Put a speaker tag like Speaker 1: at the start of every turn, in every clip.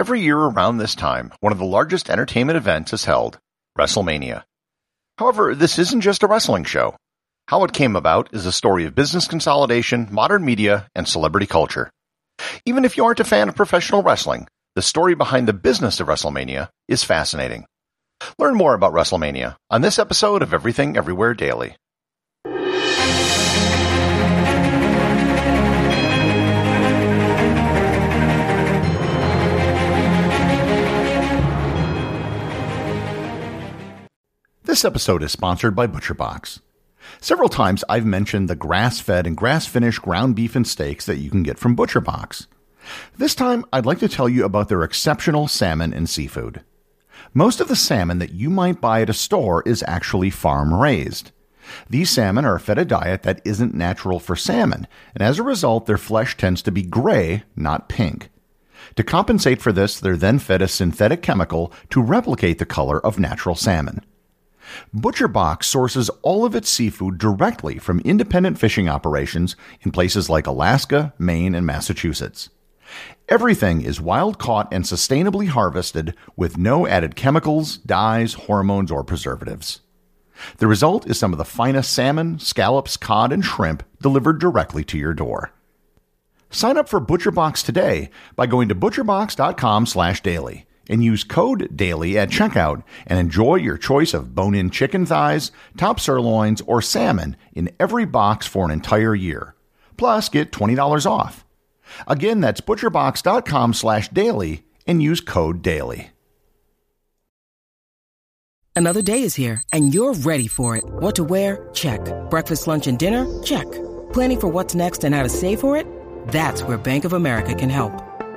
Speaker 1: Every year around this time, one of the largest entertainment events is held, WrestleMania. However, this isn't just a wrestling show. How it came about is a story of business consolidation, modern media, and celebrity culture. Even if you aren't a fan of professional wrestling, the story behind the business of WrestleMania is fascinating. Learn more about WrestleMania on this episode of Everything Everywhere Daily. This episode is sponsored by ButcherBox. Several times I've mentioned the grass fed and grass finished ground beef and steaks that you can get from ButcherBox. This time I'd like to tell you about their exceptional salmon and seafood. Most of the salmon that you might buy at a store is actually farm raised. These salmon are fed a diet that isn't natural for salmon, and as a result, their flesh tends to be gray, not pink. To compensate for this, they're then fed a synthetic chemical to replicate the color of natural salmon. ButcherBox sources all of its seafood directly from independent fishing operations in places like Alaska, Maine, and Massachusetts. Everything is wild caught and sustainably harvested with no added chemicals, dyes, hormones, or preservatives. The result is some of the finest salmon, scallops, cod, and shrimp delivered directly to your door. Sign up for ButcherBox today by going to butcherbox.com/daily and use code DAILY at checkout and enjoy your choice of bone in chicken thighs, top sirloins, or salmon in every box for an entire year. Plus, get $20 off. Again, that's butcherbox.com slash daily and use code DAILY.
Speaker 2: Another day is here and you're ready for it. What to wear? Check. Breakfast, lunch, and dinner? Check. Planning for what's next and how to save for it? That's where Bank of America can help.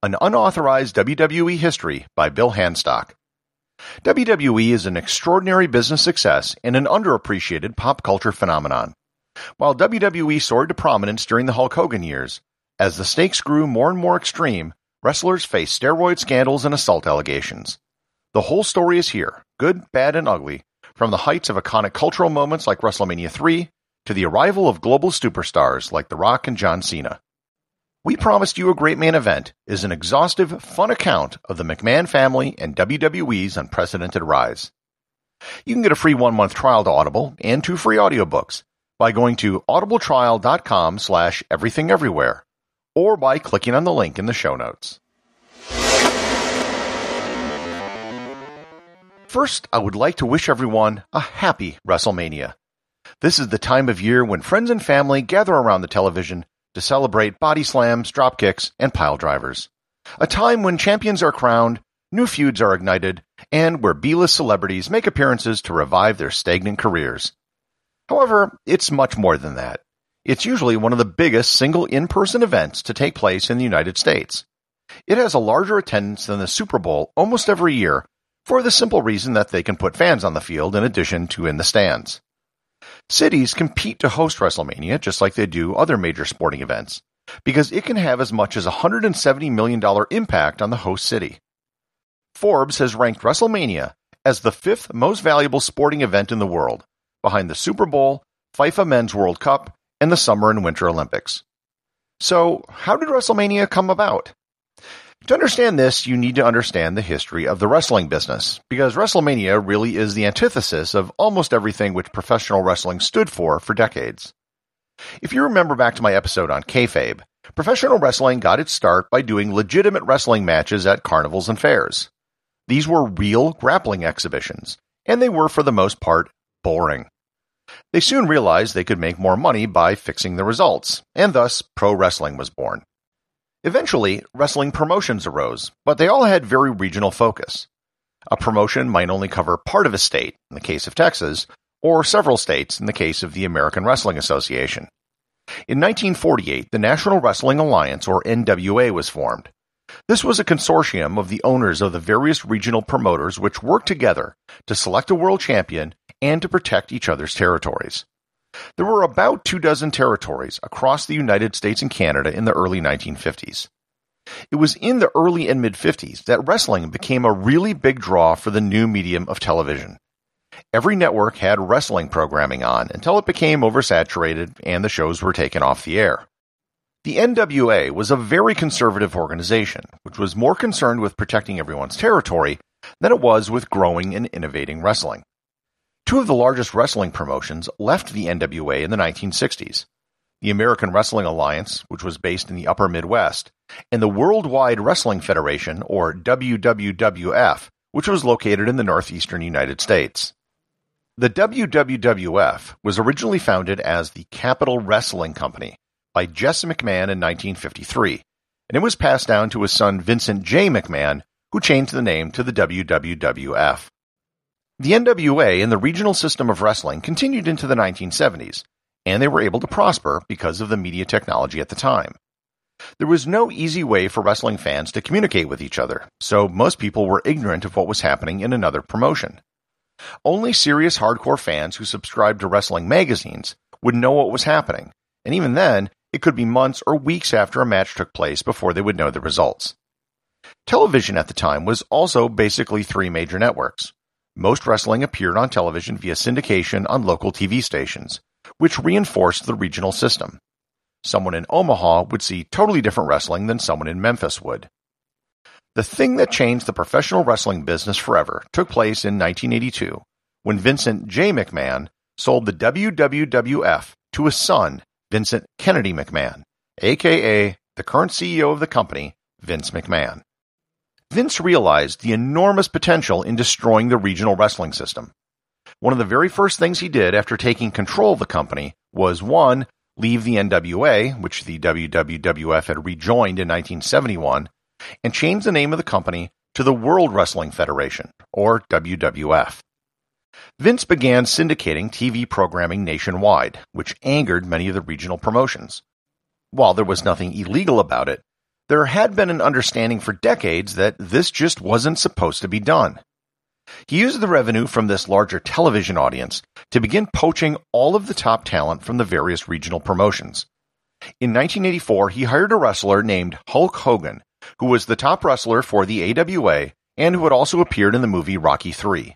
Speaker 1: an Unauthorized WWE History by Bill Hanstock. WWE is an extraordinary business success and an underappreciated pop culture phenomenon. While WWE soared to prominence during the Hulk Hogan years, as the stakes grew more and more extreme, wrestlers faced steroid scandals and assault allegations. The whole story is here, good, bad, and ugly, from the heights of iconic cultural moments like WrestleMania 3 to the arrival of global superstars like The Rock and John Cena. We Promised You a Great Main Event is an exhaustive, fun account of the McMahon family and WWE's unprecedented rise. You can get a free one-month trial to Audible and two free audiobooks by going to audibletrial.com slash everythingeverywhere or by clicking on the link in the show notes. First, I would like to wish everyone a happy WrestleMania. This is the time of year when friends and family gather around the television to celebrate body slams, drop kicks, and pile drivers. A time when champions are crowned, new feuds are ignited, and where B-list celebrities make appearances to revive their stagnant careers. However, it's much more than that. It's usually one of the biggest single in-person events to take place in the United States. It has a larger attendance than the Super Bowl almost every year for the simple reason that they can put fans on the field in addition to in the stands. Cities compete to host WrestleMania just like they do other major sporting events, because it can have as much as $170 million impact on the host city. Forbes has ranked WrestleMania as the fifth most valuable sporting event in the world, behind the Super Bowl, FIFA Men's World Cup, and the Summer and Winter Olympics. So, how did WrestleMania come about? To understand this, you need to understand the history of the wrestling business, because WrestleMania really is the antithesis of almost everything which professional wrestling stood for for decades. If you remember back to my episode on kayfabe, professional wrestling got its start by doing legitimate wrestling matches at carnivals and fairs. These were real grappling exhibitions, and they were for the most part boring. They soon realized they could make more money by fixing the results, and thus pro wrestling was born. Eventually, wrestling promotions arose, but they all had very regional focus. A promotion might only cover part of a state, in the case of Texas, or several states, in the case of the American Wrestling Association. In 1948, the National Wrestling Alliance, or NWA, was formed. This was a consortium of the owners of the various regional promoters which worked together to select a world champion and to protect each other's territories. There were about two dozen territories across the United States and Canada in the early 1950s. It was in the early and mid 50s that wrestling became a really big draw for the new medium of television. Every network had wrestling programming on until it became oversaturated and the shows were taken off the air. The NWA was a very conservative organization, which was more concerned with protecting everyone's territory than it was with growing and innovating wrestling. Two of the largest wrestling promotions left the NWA in the 1960s the American Wrestling Alliance, which was based in the upper Midwest, and the Worldwide Wrestling Federation, or WWWF, which was located in the northeastern United States. The WWWF was originally founded as the Capital Wrestling Company by Jesse McMahon in 1953, and it was passed down to his son Vincent J. McMahon, who changed the name to the WWWF. The NWA and the regional system of wrestling continued into the 1970s, and they were able to prosper because of the media technology at the time. There was no easy way for wrestling fans to communicate with each other, so most people were ignorant of what was happening in another promotion. Only serious hardcore fans who subscribed to wrestling magazines would know what was happening, and even then, it could be months or weeks after a match took place before they would know the results. Television at the time was also basically three major networks most wrestling appeared on television via syndication on local TV stations, which reinforced the regional system. Someone in Omaha would see totally different wrestling than someone in Memphis would. The thing that changed the professional wrestling business forever took place in 1982 when Vincent J. McMahon sold the WWWF to his son, Vincent Kennedy McMahon, aka the current CEO of the company, Vince McMahon. Vince realized the enormous potential in destroying the regional wrestling system. One of the very first things he did after taking control of the company was one, leave the NWA, which the WWWF had rejoined in 1971, and change the name of the company to the World Wrestling Federation, or WWF. Vince began syndicating TV programming nationwide, which angered many of the regional promotions. While there was nothing illegal about it, there had been an understanding for decades that this just wasn't supposed to be done. He used the revenue from this larger television audience to begin poaching all of the top talent from the various regional promotions. In 1984, he hired a wrestler named Hulk Hogan, who was the top wrestler for the AWA and who had also appeared in the movie Rocky III.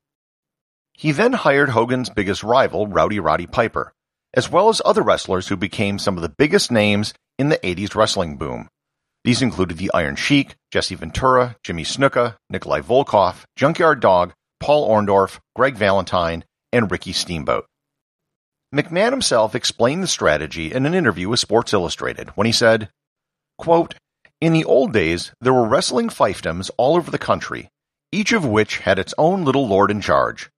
Speaker 1: He then hired Hogan's biggest rival, Rowdy Roddy Piper, as well as other wrestlers who became some of the biggest names in the 80s wrestling boom. These included the Iron Sheik, Jesse Ventura, Jimmy Snuka, Nikolai Volkov, Junkyard Dog, Paul Orndorff, Greg Valentine, and Ricky Steamboat. McMahon himself explained the strategy in an interview with Sports Illustrated when he said, quote, In the old days, there were wrestling fiefdoms all over the country, each of which had its own little lord in charge.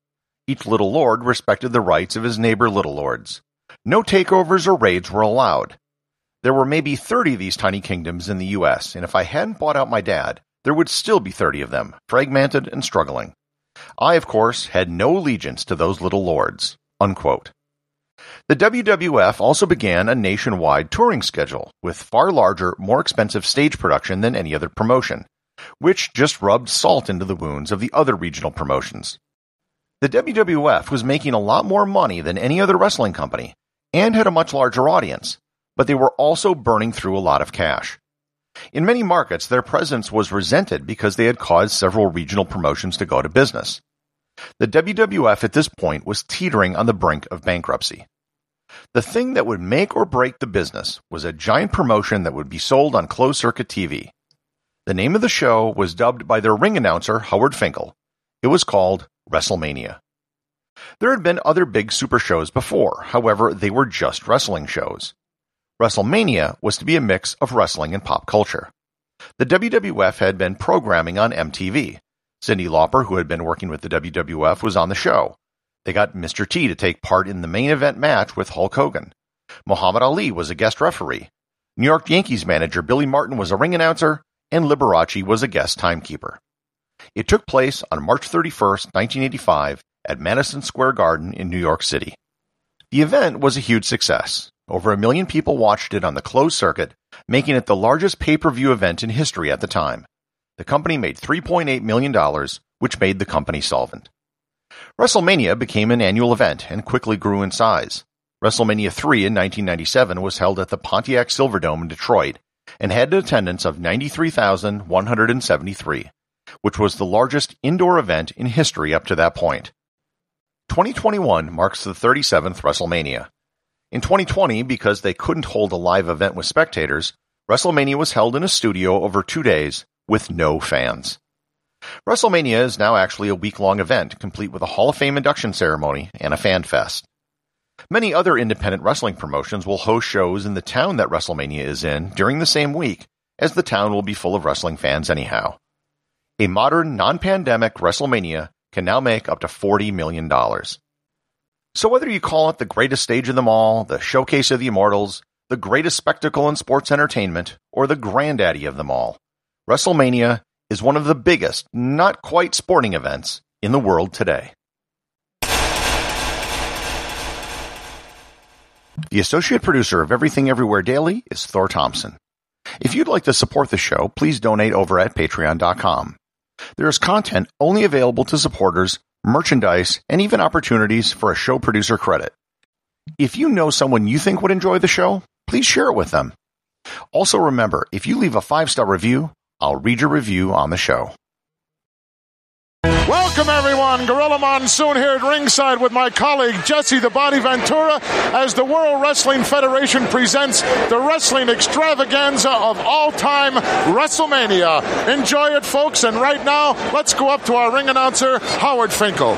Speaker 1: Each little lord respected the rights of his neighbor little lords. No takeovers or raids were allowed. There were maybe 30 of these tiny kingdoms in the US, and if I hadn't bought out my dad, there would still be 30 of them, fragmented and struggling. I, of course, had no allegiance to those little lords. Unquote. The WWF also began a nationwide touring schedule with far larger, more expensive stage production than any other promotion, which just rubbed salt into the wounds of the other regional promotions. The WWF was making a lot more money than any other wrestling company and had a much larger audience, but they were also burning through a lot of cash. In many markets, their presence was resented because they had caused several regional promotions to go to business. The WWF at this point was teetering on the brink of bankruptcy. The thing that would make or break the business was a giant promotion that would be sold on closed circuit TV. The name of the show was dubbed by their ring announcer, Howard Finkel. It was called WrestleMania. There had been other big super shows before, however, they were just wrestling shows. WrestleMania was to be a mix of wrestling and pop culture. The WWF had been programming on MTV. Cyndi Lauper, who had been working with the WWF, was on the show. They got Mr. T to take part in the main event match with Hulk Hogan. Muhammad Ali was a guest referee. New York Yankees manager Billy Martin was a ring announcer, and Liberace was a guest timekeeper. It took place on March 31, 1985, at Madison Square Garden in New York City. The event was a huge success. Over a million people watched it on the closed circuit, making it the largest pay-per-view event in history at the time. The company made $3.8 million, which made the company solvent. WrestleMania became an annual event and quickly grew in size. WrestleMania 3 in 1997 was held at the Pontiac Silverdome in Detroit and had an attendance of 93,173, which was the largest indoor event in history up to that point. 2021 marks the 37th WrestleMania. In 2020, because they couldn't hold a live event with spectators, WrestleMania was held in a studio over two days with no fans. WrestleMania is now actually a week long event, complete with a Hall of Fame induction ceremony and a fan fest. Many other independent wrestling promotions will host shows in the town that WrestleMania is in during the same week, as the town will be full of wrestling fans anyhow. A modern, non pandemic WrestleMania can now make up to $40 million. So whether you call it the greatest stage of them all, the showcase of the immortals, the greatest spectacle in sports entertainment, or the granddaddy of them all, WrestleMania is one of the biggest, not quite sporting events in the world today. The associate producer of Everything Everywhere Daily is Thor Thompson. If you'd like to support the show, please donate over at patreon.com. There is content only available to supporters, merchandise, and even opportunities for a show producer credit. If you know someone you think would enjoy the show, please share it with them. Also remember, if you leave a five-star review, I'll read your review on the show.
Speaker 3: Welcome, everyone. Gorilla Monsoon here at ringside with my colleague Jesse the Body Ventura as the World Wrestling Federation presents the wrestling extravaganza of all time WrestleMania. Enjoy it, folks. And right now, let's go up to our ring announcer, Howard Finkel.